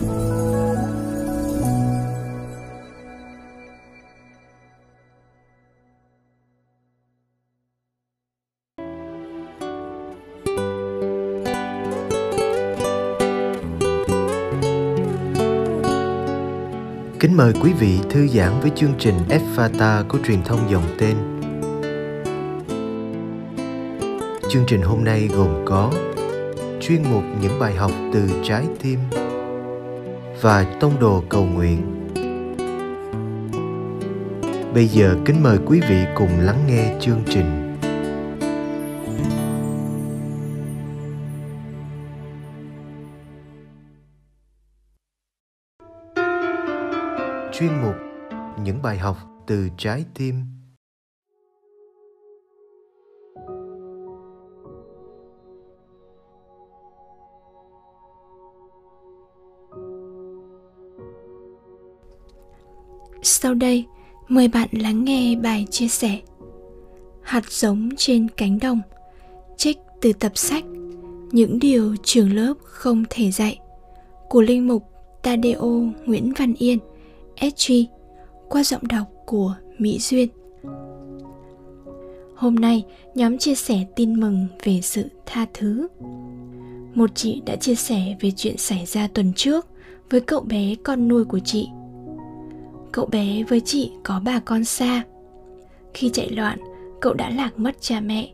Kính mời quý vị thư giãn với chương trình Fata của truyền thông dòng tên. Chương trình hôm nay gồm có chuyên mục những bài học từ trái tim và tông đồ cầu nguyện. Bây giờ kính mời quý vị cùng lắng nghe chương trình. chuyên mục những bài học từ trái tim sau đây mời bạn lắng nghe bài chia sẻ hạt giống trên cánh đồng trích từ tập sách những điều trường lớp không thể dạy của linh mục Tadeo Nguyễn Văn Yên SG qua giọng đọc của Mỹ Duyên. Hôm nay, nhóm chia sẻ tin mừng về sự tha thứ. Một chị đã chia sẻ về chuyện xảy ra tuần trước với cậu bé con nuôi của chị. Cậu bé với chị có bà con xa. Khi chạy loạn, cậu đã lạc mất cha mẹ.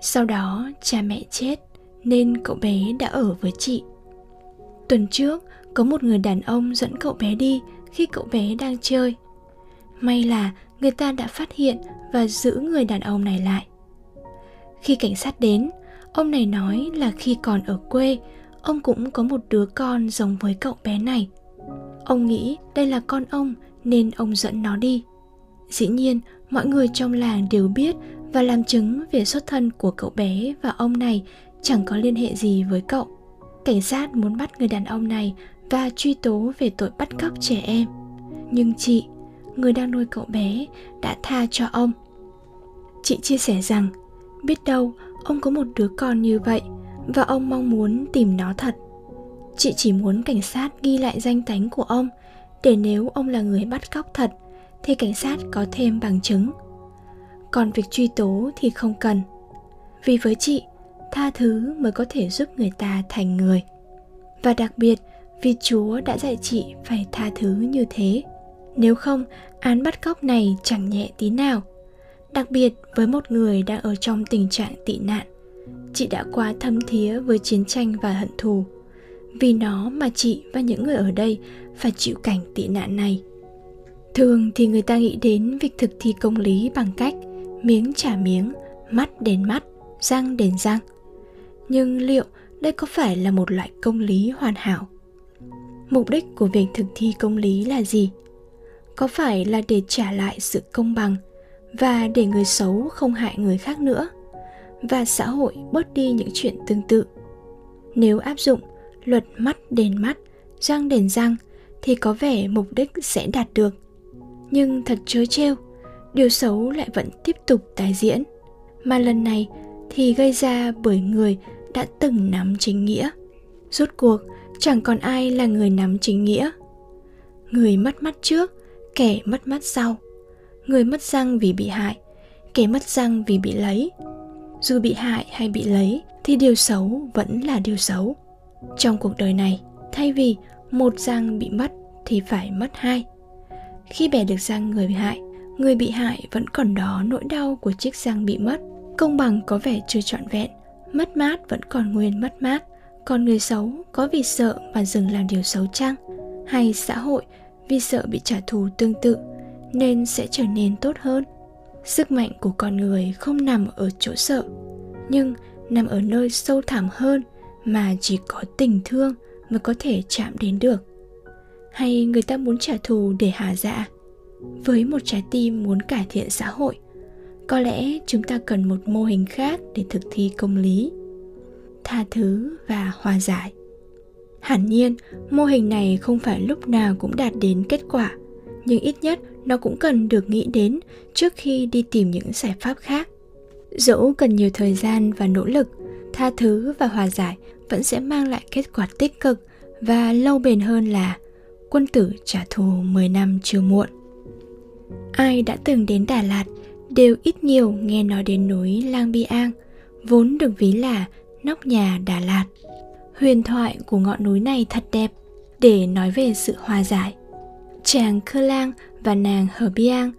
Sau đó, cha mẹ chết nên cậu bé đã ở với chị. Tuần trước, có một người đàn ông dẫn cậu bé đi khi cậu bé đang chơi. May là người ta đã phát hiện và giữ người đàn ông này lại. Khi cảnh sát đến, ông này nói là khi còn ở quê, ông cũng có một đứa con giống với cậu bé này. Ông nghĩ đây là con ông nên ông dẫn nó đi. Dĩ nhiên, mọi người trong làng đều biết và làm chứng về xuất thân của cậu bé và ông này chẳng có liên hệ gì với cậu. Cảnh sát muốn bắt người đàn ông này và truy tố về tội bắt cóc trẻ em nhưng chị người đang nuôi cậu bé đã tha cho ông chị chia sẻ rằng biết đâu ông có một đứa con như vậy và ông mong muốn tìm nó thật chị chỉ muốn cảnh sát ghi lại danh tánh của ông để nếu ông là người bắt cóc thật thì cảnh sát có thêm bằng chứng còn việc truy tố thì không cần vì với chị tha thứ mới có thể giúp người ta thành người và đặc biệt vì Chúa đã dạy chị phải tha thứ như thế. Nếu không, án bắt cóc này chẳng nhẹ tí nào. Đặc biệt với một người đang ở trong tình trạng tị nạn, chị đã quá thâm thía với chiến tranh và hận thù. Vì nó mà chị và những người ở đây phải chịu cảnh tị nạn này. Thường thì người ta nghĩ đến việc thực thi công lý bằng cách miếng trả miếng, mắt đền mắt, răng đền răng. Nhưng liệu đây có phải là một loại công lý hoàn hảo? mục đích của việc thực thi công lý là gì có phải là để trả lại sự công bằng và để người xấu không hại người khác nữa và xã hội bớt đi những chuyện tương tự nếu áp dụng luật mắt đền mắt, răng đền răng thì có vẻ mục đích sẽ đạt được. Nhưng thật chớ trêu, điều xấu lại vẫn tiếp tục tái diễn. Mà lần này thì gây ra bởi người đã từng nắm chính nghĩa. Rốt cuộc, chẳng còn ai là người nắm chính nghĩa. Người mất mắt trước, kẻ mất mắt sau. Người mất răng vì bị hại, kẻ mất răng vì bị lấy. Dù bị hại hay bị lấy thì điều xấu vẫn là điều xấu trong cuộc đời này, thay vì một răng bị mất thì phải mất hai. Khi bẻ được răng người bị hại, người bị hại vẫn còn đó nỗi đau của chiếc răng bị mất. Công bằng có vẻ chưa trọn vẹn, mất mát vẫn còn nguyên mất mát. Còn người xấu có vì sợ mà dừng làm điều xấu chăng? Hay xã hội vì sợ bị trả thù tương tự nên sẽ trở nên tốt hơn? Sức mạnh của con người không nằm ở chỗ sợ, nhưng nằm ở nơi sâu thẳm hơn mà chỉ có tình thương mới có thể chạm đến được. Hay người ta muốn trả thù để hạ dạ với một trái tim muốn cải thiện xã hội, có lẽ chúng ta cần một mô hình khác để thực thi công lý. Tha thứ và hòa giải. Hẳn nhiên, mô hình này không phải lúc nào cũng đạt đến kết quả, nhưng ít nhất nó cũng cần được nghĩ đến trước khi đi tìm những giải pháp khác. Dẫu cần nhiều thời gian và nỗ lực, tha thứ và hòa giải vẫn sẽ mang lại kết quả tích cực và lâu bền hơn là quân tử trả thù 10 năm chưa muộn. Ai đã từng đến Đà Lạt đều ít nhiều nghe nói đến núi Lang Biang, vốn được ví là nóc nhà Đà Lạt. Huyền thoại của ngọn núi này thật đẹp để nói về sự hòa giải. Chàng Khơ Lang và nàng Hờ Biang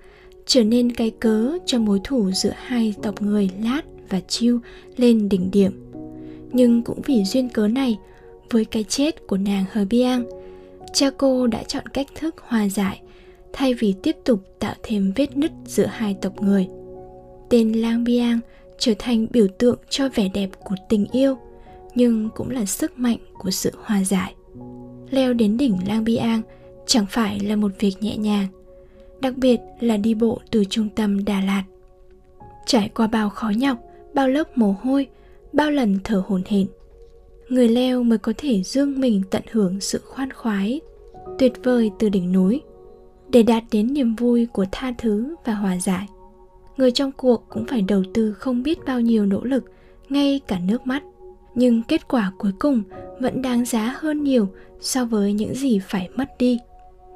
trở nên cái cớ cho mối thù giữa hai tộc người Lát và Chiêu lên đỉnh điểm. Nhưng cũng vì duyên cớ này, với cái chết của nàng Hờ Biang, cha cô đã chọn cách thức hòa giải thay vì tiếp tục tạo thêm vết nứt giữa hai tộc người. Tên Lang Biang trở thành biểu tượng cho vẻ đẹp của tình yêu, nhưng cũng là sức mạnh của sự hòa giải. Leo đến đỉnh Lang Biang chẳng phải là một việc nhẹ nhàng, đặc biệt là đi bộ từ trung tâm Đà Lạt. Trải qua bao khó nhọc, bao lớp mồ hôi, bao lần thở hổn hển, người leo mới có thể dương mình tận hưởng sự khoan khoái tuyệt vời từ đỉnh núi. Để đạt đến niềm vui của tha thứ và hòa giải người trong cuộc cũng phải đầu tư không biết bao nhiêu nỗ lực ngay cả nước mắt. Nhưng kết quả cuối cùng vẫn đáng giá hơn nhiều so với những gì phải mất đi.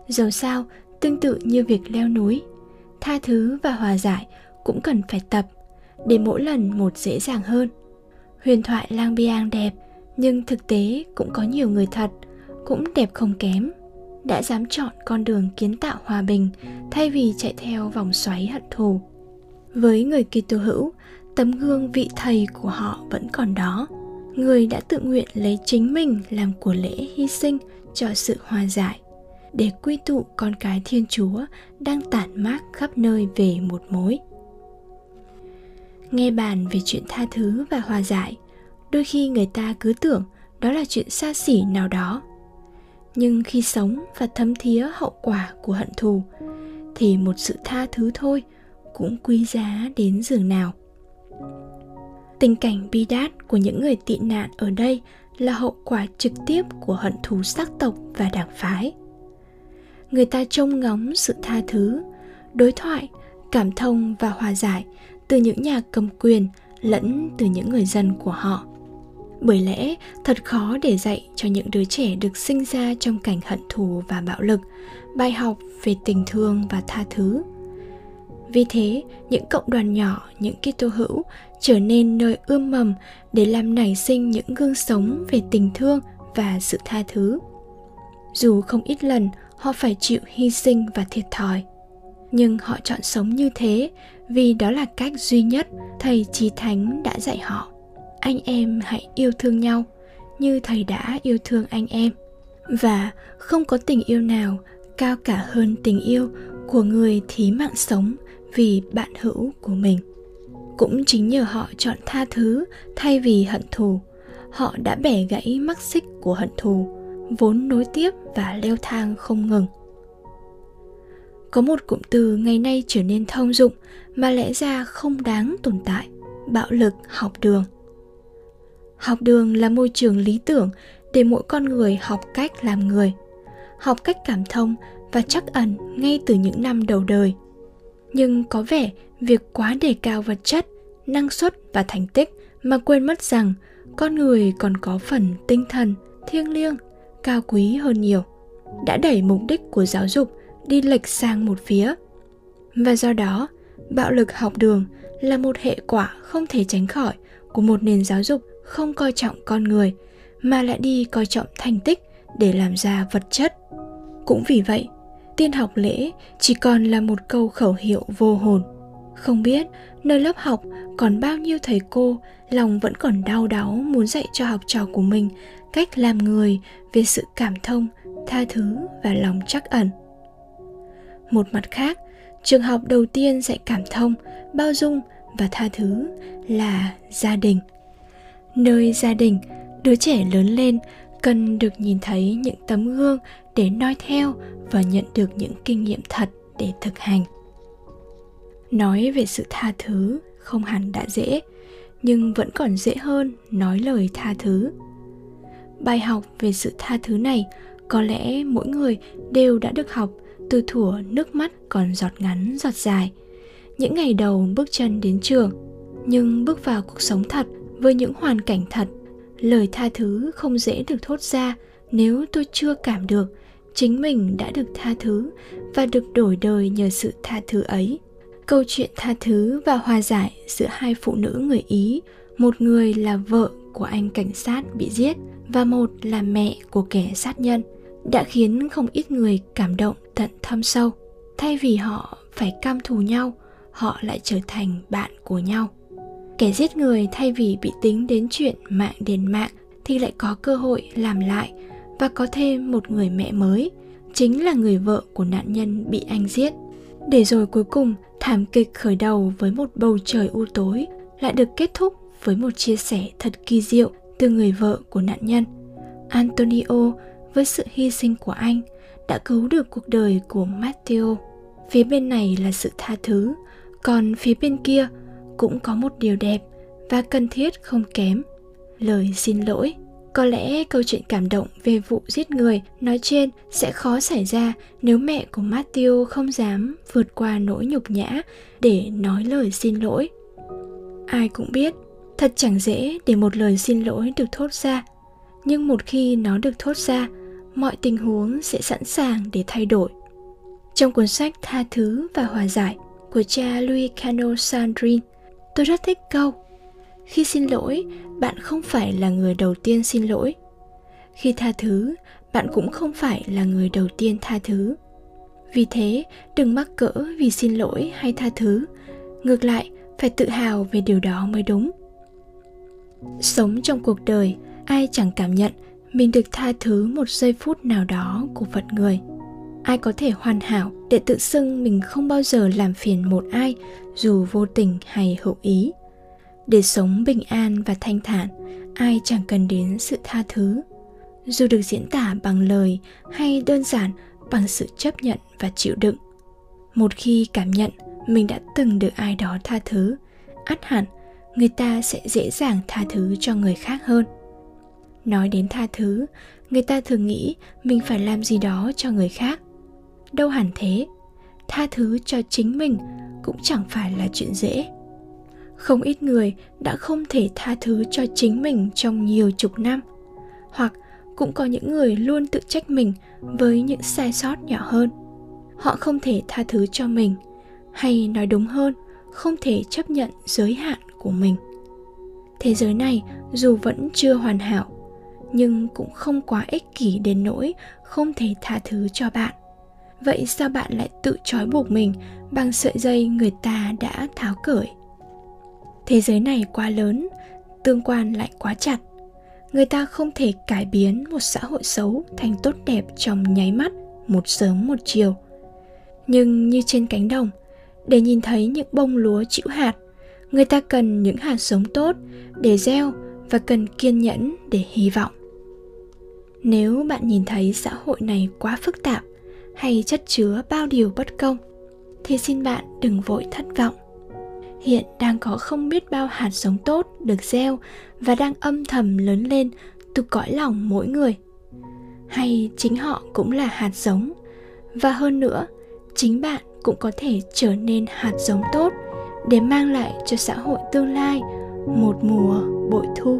Dầu sao tương tự như việc leo núi tha thứ và hòa giải cũng cần phải tập để mỗi lần một dễ dàng hơn huyền thoại lang biang đẹp, nhưng thực tế cũng có nhiều người thật, cũng đẹp không kém, đã dám chọn con đường kiến tạo hòa bình thay vì chạy theo vòng xoáy hận thù. Với người Kitô hữu, tấm gương vị thầy của họ vẫn còn đó. Người đã tự nguyện lấy chính mình làm của lễ hy sinh cho sự hòa giải, để quy tụ con cái thiên chúa đang tản mát khắp nơi về một mối nghe bàn về chuyện tha thứ và hòa giải. Đôi khi người ta cứ tưởng đó là chuyện xa xỉ nào đó. Nhưng khi sống và thấm thía hậu quả của hận thù, thì một sự tha thứ thôi cũng quý giá đến giường nào. Tình cảnh bi đát của những người tị nạn ở đây là hậu quả trực tiếp của hận thù sắc tộc và đảng phái. Người ta trông ngóng sự tha thứ, đối thoại, cảm thông và hòa giải từ những nhà cầm quyền lẫn từ những người dân của họ. Bởi lẽ, thật khó để dạy cho những đứa trẻ được sinh ra trong cảnh hận thù và bạo lực, bài học về tình thương và tha thứ. Vì thế, những cộng đoàn nhỏ, những kitô hữu trở nên nơi ươm mầm để làm nảy sinh những gương sống về tình thương và sự tha thứ. Dù không ít lần họ phải chịu hy sinh và thiệt thòi nhưng họ chọn sống như thế vì đó là cách duy nhất thầy trí thánh đã dạy họ. Anh em hãy yêu thương nhau như thầy đã yêu thương anh em. Và không có tình yêu nào cao cả hơn tình yêu của người thí mạng sống vì bạn hữu của mình. Cũng chính nhờ họ chọn tha thứ thay vì hận thù, họ đã bẻ gãy mắc xích của hận thù, vốn nối tiếp và leo thang không ngừng có một cụm từ ngày nay trở nên thông dụng mà lẽ ra không đáng tồn tại, bạo lực học đường. Học đường là môi trường lý tưởng để mỗi con người học cách làm người, học cách cảm thông và chắc ẩn ngay từ những năm đầu đời. Nhưng có vẻ việc quá đề cao vật chất, năng suất và thành tích mà quên mất rằng con người còn có phần tinh thần, thiêng liêng, cao quý hơn nhiều, đã đẩy mục đích của giáo dục đi lệch sang một phía. Và do đó, bạo lực học đường là một hệ quả không thể tránh khỏi của một nền giáo dục không coi trọng con người, mà lại đi coi trọng thành tích để làm ra vật chất. Cũng vì vậy, tiên học lễ chỉ còn là một câu khẩu hiệu vô hồn. Không biết nơi lớp học còn bao nhiêu thầy cô lòng vẫn còn đau đáu muốn dạy cho học trò của mình cách làm người về sự cảm thông, tha thứ và lòng trắc ẩn một mặt khác, trường học đầu tiên dạy cảm thông, bao dung và tha thứ là gia đình. Nơi gia đình, đứa trẻ lớn lên cần được nhìn thấy những tấm gương để noi theo và nhận được những kinh nghiệm thật để thực hành. Nói về sự tha thứ không hẳn đã dễ, nhưng vẫn còn dễ hơn nói lời tha thứ. Bài học về sự tha thứ này có lẽ mỗi người đều đã được học từ thủa, nước mắt còn giọt ngắn, giọt dài. Những ngày đầu bước chân đến trường, nhưng bước vào cuộc sống thật với những hoàn cảnh thật, lời tha thứ không dễ được thốt ra nếu tôi chưa cảm được chính mình đã được tha thứ và được đổi đời nhờ sự tha thứ ấy. Câu chuyện tha thứ và hòa giải giữa hai phụ nữ người ý, một người là vợ của anh cảnh sát bị giết và một là mẹ của kẻ sát nhân đã khiến không ít người cảm động tận thâm sâu. Thay vì họ phải cam thù nhau, họ lại trở thành bạn của nhau. Kẻ giết người thay vì bị tính đến chuyện mạng đền mạng thì lại có cơ hội làm lại và có thêm một người mẹ mới, chính là người vợ của nạn nhân bị anh giết. Để rồi cuối cùng, thảm kịch khởi đầu với một bầu trời u tối lại được kết thúc với một chia sẻ thật kỳ diệu từ người vợ của nạn nhân. Antonio với sự hy sinh của anh đã cứu được cuộc đời của matteo phía bên này là sự tha thứ còn phía bên kia cũng có một điều đẹp và cần thiết không kém lời xin lỗi có lẽ câu chuyện cảm động về vụ giết người nói trên sẽ khó xảy ra nếu mẹ của Matthew không dám vượt qua nỗi nhục nhã để nói lời xin lỗi. Ai cũng biết, thật chẳng dễ để một lời xin lỗi được thốt ra, nhưng một khi nó được thốt ra, mọi tình huống sẽ sẵn sàng để thay đổi. Trong cuốn sách Tha thứ và hòa giải của cha Louis Cano Sandrin, tôi rất thích câu khi xin lỗi bạn không phải là người đầu tiên xin lỗi. Khi tha thứ bạn cũng không phải là người đầu tiên tha thứ. Vì thế đừng mắc cỡ vì xin lỗi hay tha thứ. Ngược lại phải tự hào về điều đó mới đúng. Sống trong cuộc đời ai chẳng cảm nhận mình được tha thứ một giây phút nào đó của phận người. Ai có thể hoàn hảo để tự xưng mình không bao giờ làm phiền một ai, dù vô tình hay hữu ý. Để sống bình an và thanh thản, ai chẳng cần đến sự tha thứ. Dù được diễn tả bằng lời hay đơn giản bằng sự chấp nhận và chịu đựng. Một khi cảm nhận mình đã từng được ai đó tha thứ ắt hẳn, người ta sẽ dễ dàng tha thứ cho người khác hơn nói đến tha thứ, người ta thường nghĩ mình phải làm gì đó cho người khác. Đâu hẳn thế, tha thứ cho chính mình cũng chẳng phải là chuyện dễ. Không ít người đã không thể tha thứ cho chính mình trong nhiều chục năm, hoặc cũng có những người luôn tự trách mình với những sai sót nhỏ hơn. Họ không thể tha thứ cho mình, hay nói đúng hơn, không thể chấp nhận giới hạn của mình. Thế giới này dù vẫn chưa hoàn hảo nhưng cũng không quá ích kỷ đến nỗi không thể tha thứ cho bạn. Vậy sao bạn lại tự trói buộc mình bằng sợi dây người ta đã tháo cởi? Thế giới này quá lớn, tương quan lại quá chặt. Người ta không thể cải biến một xã hội xấu thành tốt đẹp trong nháy mắt, một sớm một chiều. Nhưng như trên cánh đồng, để nhìn thấy những bông lúa chịu hạt người ta cần những hạt giống tốt để gieo và cần kiên nhẫn để hy vọng nếu bạn nhìn thấy xã hội này quá phức tạp hay chất chứa bao điều bất công, thì xin bạn đừng vội thất vọng. Hiện đang có không biết bao hạt giống tốt được gieo và đang âm thầm lớn lên từ cõi lòng mỗi người. Hay chính họ cũng là hạt giống, và hơn nữa, chính bạn cũng có thể trở nên hạt giống tốt để mang lại cho xã hội tương lai một mùa bội thu.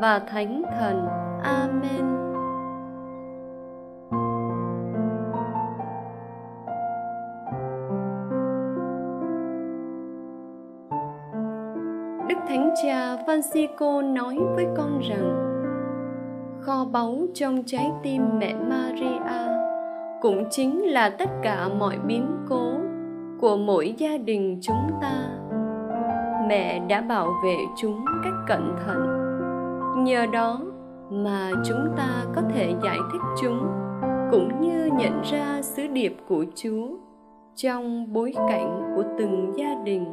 và thánh thần amen Đức Thánh Cha Francisco nói với con rằng, kho báu trong trái tim mẹ Maria cũng chính là tất cả mọi biến cố của mỗi gia đình chúng ta. Mẹ đã bảo vệ chúng cách cẩn thận. Nhờ đó mà chúng ta có thể giải thích chúng, cũng như nhận ra sứ điệp của Chúa trong bối cảnh của từng gia đình.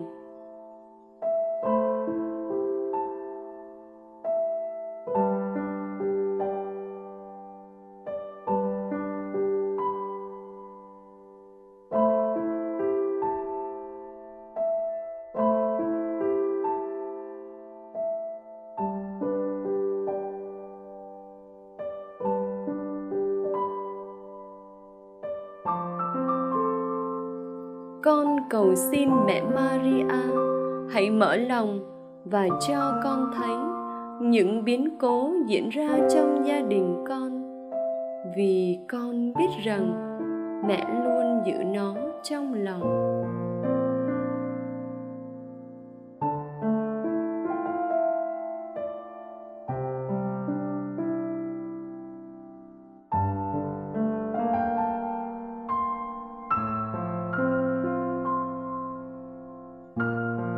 Con cầu xin mẹ Maria. Hãy mở lòng và cho con thấy những biến cố diễn ra trong gia đình con. Vì con biết rằng mẹ luôn giữ nó trong lòng.